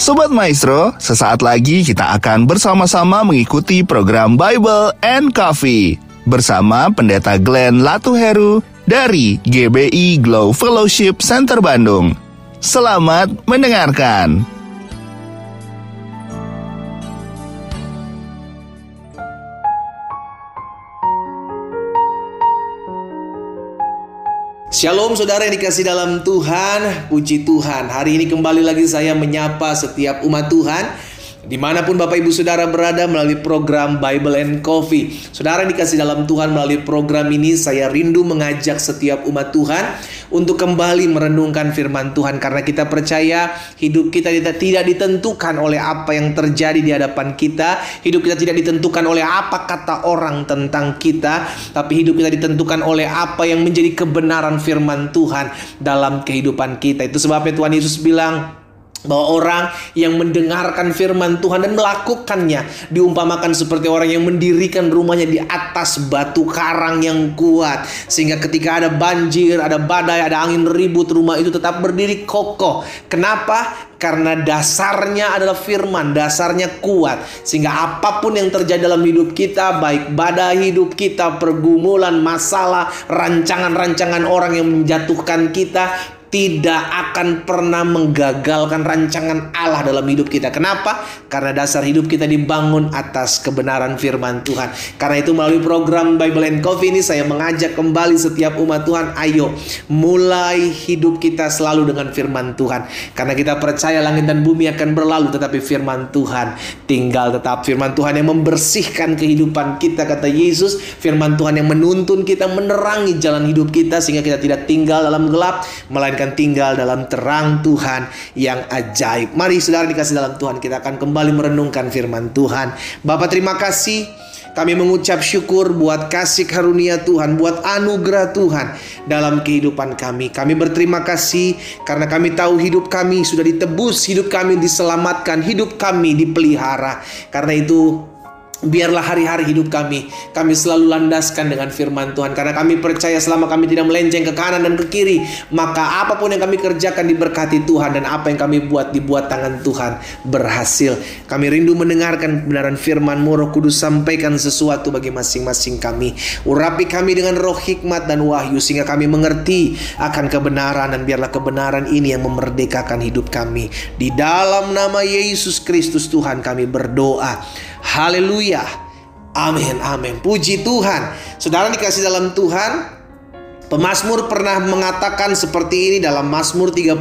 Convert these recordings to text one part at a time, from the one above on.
Sobat Maestro, sesaat lagi kita akan bersama-sama mengikuti program Bible and Coffee bersama Pendeta Glenn Latuheru dari GBI Glow Fellowship Center Bandung. Selamat mendengarkan. Shalom saudara yang dikasih dalam Tuhan, puji Tuhan. Hari ini kembali lagi saya menyapa setiap umat Tuhan Di mana pun Bapak Ibu Saudara berada melalui program Bible and Coffee. Saudara dikasih dalam Tuhan melalui program ini Saya rindu mengajak setiap umat Tuhan Untuk kembali merenungkan firman Tuhan. Karena kita percaya hidup kita tidak ditentukan oleh apa yang terjadi di hadapan kita. Hidup kita tidak ditentukan oleh apa kata orang tentang kita. Tapi hidup kita ditentukan oleh apa yang menjadi kebenaran firman Tuhan dalam kehidupan kita. Itu sebabnya Tuhan Yesus bilang bahwa orang yang mendengarkan firman Tuhan dan melakukannya diumpamakan seperti orang yang mendirikan rumahnya di atas batu karang yang kuat sehingga ketika ada banjir, ada badai, ada angin ribut rumah itu tetap berdiri kokoh. Kenapa? Karena dasarnya adalah firman, dasarnya kuat sehingga apa pun yang terjadi dalam hidup kita, baik badai hidup kita, pergumulan, masalah, rancangan-rancangan orang yang menjatuhkan kita, tidak akan pernah menggagalkan rancangan Allah dalam hidup kita. Kenapa? Karena dasar hidup kita dibangun atas kebenaran firman Tuhan. Karena itu melalui program Bible and Coffee ini saya mengajak kembali setiap umat Tuhan, ayo mulai hidup kita selalu dengan firman Tuhan. Karena kita percaya langit dan bumi akan berlalu tetapi firman Tuhan tinggal tetap. Firman Tuhan yang membersihkan kehidupan kita kata Yesus, firman Tuhan yang menuntun kita menerangi jalan hidup kita sehingga kita tidak tinggal dalam gelap melainkan akan tinggal dalam terang Tuhan yang ajaib. Mari saudara dikasih dalam Tuhan, kita akan kembali merenungkan firman Tuhan. Bapak terima kasih kami mengucap syukur buat kasih karunia Tuhan, buat anugerah Tuhan dalam kehidupan kami. Kami berterima kasih karena kami tahu hidup kami sudah ditebus, hidup kami diselamatkan, hidup kami dipelihara. Karena itu Biarlah hari-hari hidup kami kami selalu landaskan dengan firman Tuhan karena kami percaya selama kami tidak melenceng ke kanan dan ke kiri maka apa pun yang kami kerjakan diberkati Tuhan dan apa yang kami buat dibuat tangan Tuhan berhasil. Kami rindu mendengarkan kebenaran firman Roh Kudus sampaikan sesuatu bagi masing-masing kami. Urapi kami dengan roh hikmat dan wahyu sehingga kami mengerti akan kebenaran dan biarlah kebenaran ini yang memerdekakan hidup kami. Di dalam nama Yesus Kristus Tuhan kami berdoa. Haleluya. Amin, amin. Puji Tuhan. Saudara dikasih dalam Tuhan. Pemasmur pernah mengatakan seperti ini dalam Mazmur 32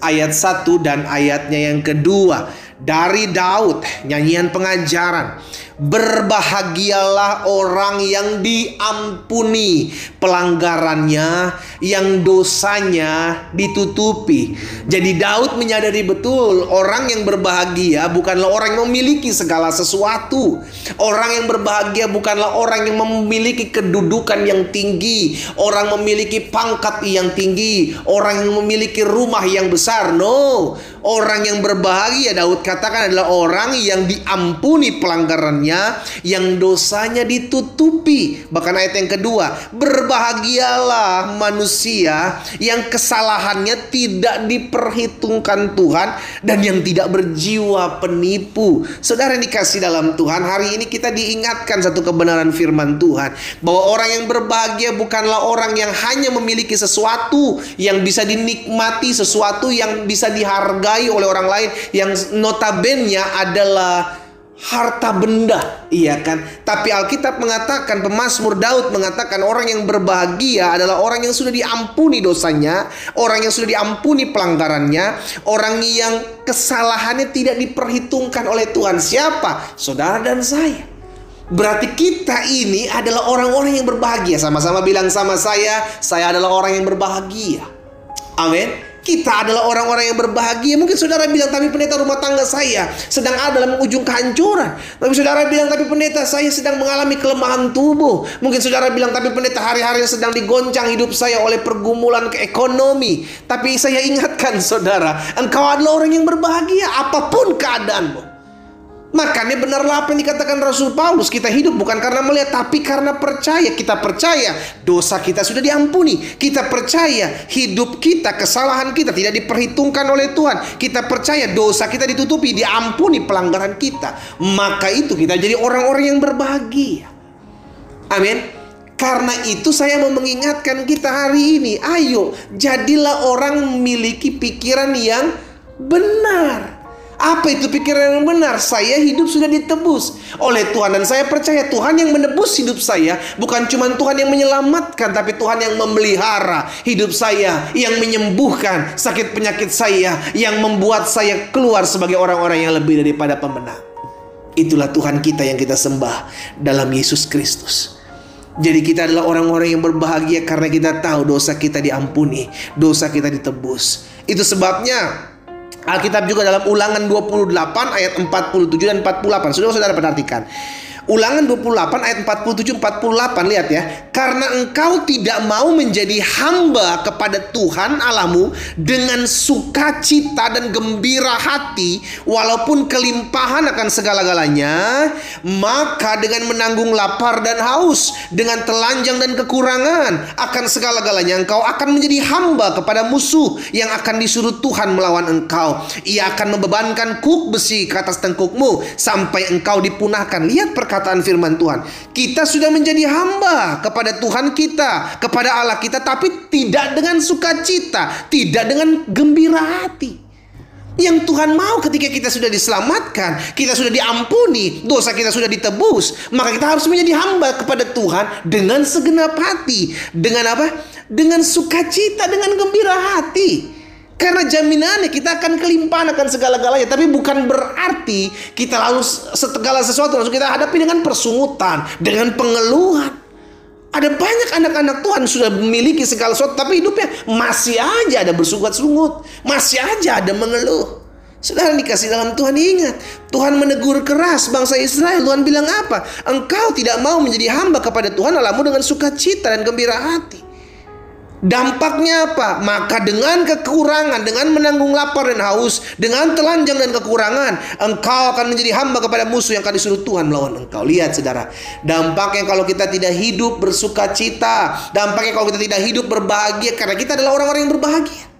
ayat 1 dan ayatnya yang kedua. Dari Daud, nyanyian pengajaran. Berbahagialah orang yang diampuni pelanggarannya, yang dosanya ditutupi. Jadi Daud menyadari betul orang yang berbahagia bukanlah orang yang memiliki segala sesuatu. Orang yang berbahagia bukanlah orang yang memiliki kedudukan yang tinggi, orang memiliki pangkat yang tinggi, orang yang memiliki rumah yang besar. No, orang yang berbahagia Daud katakan adalah orang yang diampuni pelanggaran yang dosanya ditutupi. Bahkan ayat yang kedua, berbahagialah manusia yang kesalahannya tidak diperhitungkan Tuhan dan yang tidak berjiwa penipu. Saudara yang dikasih dalam Tuhan, hari ini kita diingatkan satu kebenaran firman Tuhan bahwa orang yang berbahagia bukanlah orang yang hanya memiliki sesuatu yang bisa dinikmati, sesuatu yang bisa dihargai oleh orang lain yang notabene adalah harta benda, iya kan? Tapi Alkitab mengatakan, pemazmur Daud mengatakan orang yang berbahagia adalah orang yang sudah diampuni dosanya, orang yang sudah diampuni pelanggarannya, orang yang kesalahannya tidak diperhitungkan oleh Tuhan. Siapa? Saudara dan saya. Berarti kita ini adalah orang-orang yang berbahagia. Sama-sama bilang sama saya, saya adalah orang yang berbahagia. Amin. Kita adalah orang-orang yang berbahagia. Mungkin saudara bilang, tapi pendeta rumah tangga saya sedang ada dalam ujung kehancuran. Tapi saudara bilang, tapi pendeta saya sedang mengalami kelemahan tubuh. Mungkin saudara bilang, tapi pendeta hari-hari sedang digoncang hidup saya oleh pergumulan ke ekonomi. Tapi saya ingatkan saudara, engkau adalah orang yang berbahagia apa pun keadaanmu. Makanya benarlah apa yang dikatakan Rasul Paulus. Kita hidup bukan karena melihat, tapi karena percaya. Kita percaya dosa kita sudah diampuni. Kita percaya hidup kita, kesalahan kita tidak diperhitungkan oleh Tuhan. Kita percaya dosa kita ditutupi, diampuni pelanggaran kita. Maka itu kita jadi orang-orang yang berbahagia. Amin. Karena itu saya mau mengingatkan kita hari ini. Ayo, jadilah orang memiliki pikiran yang benar. Apa itu pikiran yang benar? Saya hidup sudah ditebus oleh Tuhan dan saya percaya Tuhan yang menebus hidup saya bukan cuma Tuhan yang menyelamatkan tapi Tuhan yang memelihara hidup saya, yang menyembuhkan sakit penyakit saya, yang membuat saya keluar sebagai orang-orang yang lebih daripada pemenang. Itulah Tuhan kita yang kita sembah dalam Yesus Kristus. Jadi kita adalah orang-orang yang berbahagia karena kita tahu dosa kita diampuni, dosa kita ditebus. Itu sebabnya Alkitab juga dalam ulangan 28 ayat 47 dan 48. Sudah saudara perhatikan. Ulangan 28 ayat 47 48 lihat ya. Karena engkau tidak mau menjadi hamba kepada Tuhan Alamu dengan sukacita dan gembira hati walaupun kelimpahan akan segala-galanya, maka dengan menanggung lapar dan haus, dengan telanjang dan kekurangan akan segala-galanya engkau akan menjadi hamba kepada musuh yang akan disuruh Tuhan melawan engkau. Ia akan membebankan kuk besi ke atas tengkukmu sampai engkau dipunahkan. Lihat perkataan firman Tuhan. Kita sudah menjadi hamba kepada Tuhan kita, kepada Allah kita, tapi tidak dengan sukacita, tidak dengan gembira hati. Yang Tuhan mau ketika kita sudah diselamatkan, kita sudah diampuni, dosa kita sudah ditebus, maka kita harus menjadi hamba kepada Tuhan dengan segenap hati. Dengan apa? Dengan sukacita, dengan gembira hati. Karena jaminannya kita akan kelimpahan akan segala-galanya. Tapi bukan berarti kita lalu segala sesuatu langsung kita hadapi dengan persungutan, dengan pengeluhan. Ada banyak anak-anak Tuhan sudah memiliki segala sesuatu tapi hidupnya masih aja ada bersungut-sungut, masih aja ada mengeluh. Saudara dikasih dalam Tuhan ingat Tuhan menegur keras bangsa Israel Tuhan bilang apa? Engkau tidak mau menjadi hamba kepada Tuhan Alamu dengan sukacita dan gembira hati Dampaknya apa? Maka dengan kekurangan, dengan menanggung lapar dan haus, dengan telanjang dan kekurangan, engkau akan menjadi hamba kepada musuh yang akan disuruh Tuhan melawan engkau. Lihat saudara, dampaknya kalau kita tidak hidup bersuka cita, dampaknya kalau kita tidak hidup berbahagia, karena kita adalah orang-orang yang berbahagia.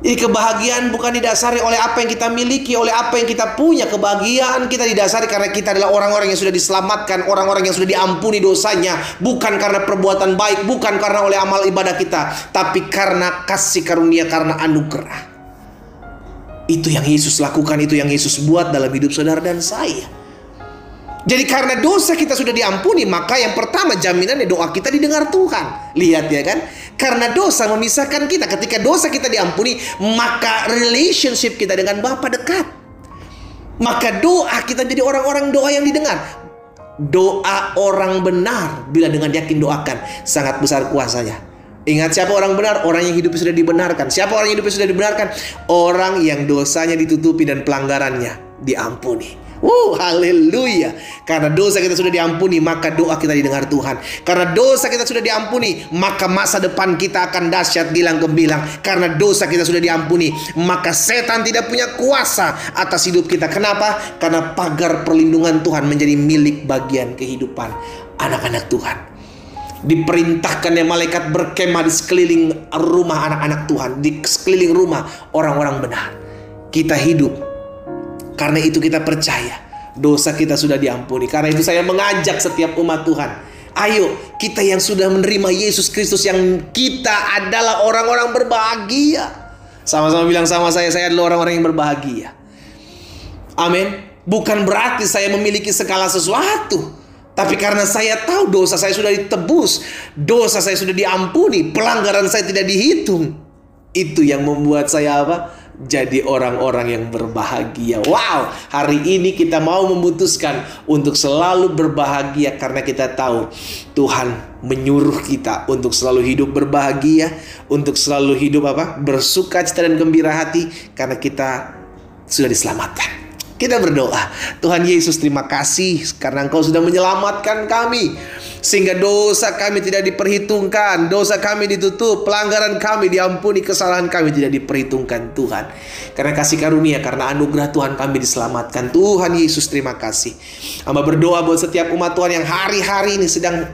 Jadi kebahagiaan bukan didasari oleh apa yang kita miliki, oleh apa yang kita punya. Kebahagiaan kita didasari karena kita adalah orang-orang yang sudah diselamatkan, orang-orang yang sudah diampuni dosanya, bukan karena perbuatan baik, bukan karena oleh amal ibadah kita, tapi karena kasih karunia, karena anugerah. Itu yang Yesus lakukan, itu yang Yesus buat dalam hidup saudara dan saya. Jadi karena dosa kita sudah diampuni, maka yang pertama jaminannya doa kita didengar Tuhan. Lihat ya kan? Karena dosa memisahkan kita. Ketika dosa kita diampuni, maka relationship kita dengan Bapa dekat. Maka doa kita jadi orang-orang doa yang didengar. Doa orang benar bila dengan yakin doakan sangat besar kuasanya. Ingat siapa orang benar? Orang yang hidupnya sudah dibenarkan. Siapa orang yang hidupnya sudah dibenarkan? Orang yang dosanya ditutupi dan pelanggarannya diampuni. Wow, haleluya. Karena dosa kita sudah diampuni, maka doa kita didengar Tuhan. Karena dosa kita sudah diampuni, maka masa depan kita akan dahsyat gilang gemilang. Karena dosa kita sudah diampuni, maka setan tidak punya kuasa atas hidup kita. Kenapa? Karena pagar perlindungan Tuhan menjadi milik bagian kehidupan anak-anak Tuhan. Diperintahkannya malaikat berkemah di sekeliling rumah anak-anak Tuhan, di sekeliling rumah orang-orang benar. Kita hidup karena itu kita percaya dosa kita sudah diampuni. Karena itu saya mengajak setiap umat Tuhan. Ayo kita yang sudah menerima Yesus Kristus yang kita adalah orang-orang berbahagia. Sama-sama bilang sama saya, saya adalah orang-orang yang berbahagia. Amin. Bukan berarti saya memiliki segala sesuatu. Tapi karena saya tahu dosa saya sudah ditebus, dosa saya sudah diampuni, pelanggaran saya tidak dihitung. Itu yang membuat saya apa? Jadi orang-orang yang berbahagia. Wow, hari ini kita mau memutuskan untuk selalu berbahagia karena kita tahu Tuhan menyuruh kita untuk selalu hidup berbahagia, untuk selalu hidup apa? bersuka cita dan gembira hati karena kita sudah diselamatkan. Kita berdoa, Tuhan Yesus terima kasih karena Engkau sudah menyelamatkan kami. Sehingga dosa kami tidak diperhitungkan, dosa kami ditutup, pelanggaran kami diampuni, kesalahan kami tidak diperhitungkan Tuhan. Karena kasih karunia, karena anugerah Tuhan kami diselamatkan. Tuhan Yesus terima kasih. Hamba berdoa buat setiap umat Tuhan yang hari-hari ini sedang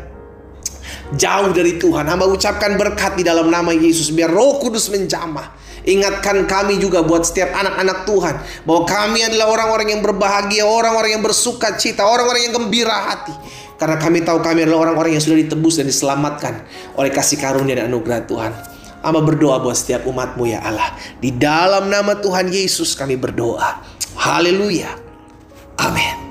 jauh dari Tuhan. Hamba ucapkan berkat di dalam nama Yesus biar Roh Kudus menjamah. Ingatkan kami juga buat setiap anak-anak Tuhan bahwa kami adalah orang-orang yang berbahagia, orang-orang yang bersuka cita, orang-orang yang gembira hati. Karena kami tahu kami adalah orang-orang yang sudah ditebus dan diselamatkan oleh kasih karunia dan anugerah Tuhan. Amba berdoa buat setiap umatmu ya Allah. Di dalam nama Tuhan Yesus kami berdoa. Haleluya. Amin.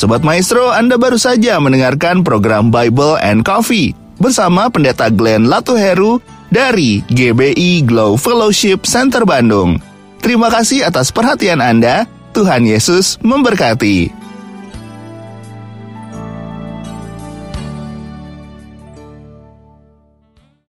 Sobat Maestro, Anda baru saja mendengarkan program Bible and Coffee bersama Pendeta Glenn Latuheru dari GBI Glow Fellowship Center Bandung. Terima kasih atas perhatian Anda. Tuhan Yesus memberkati.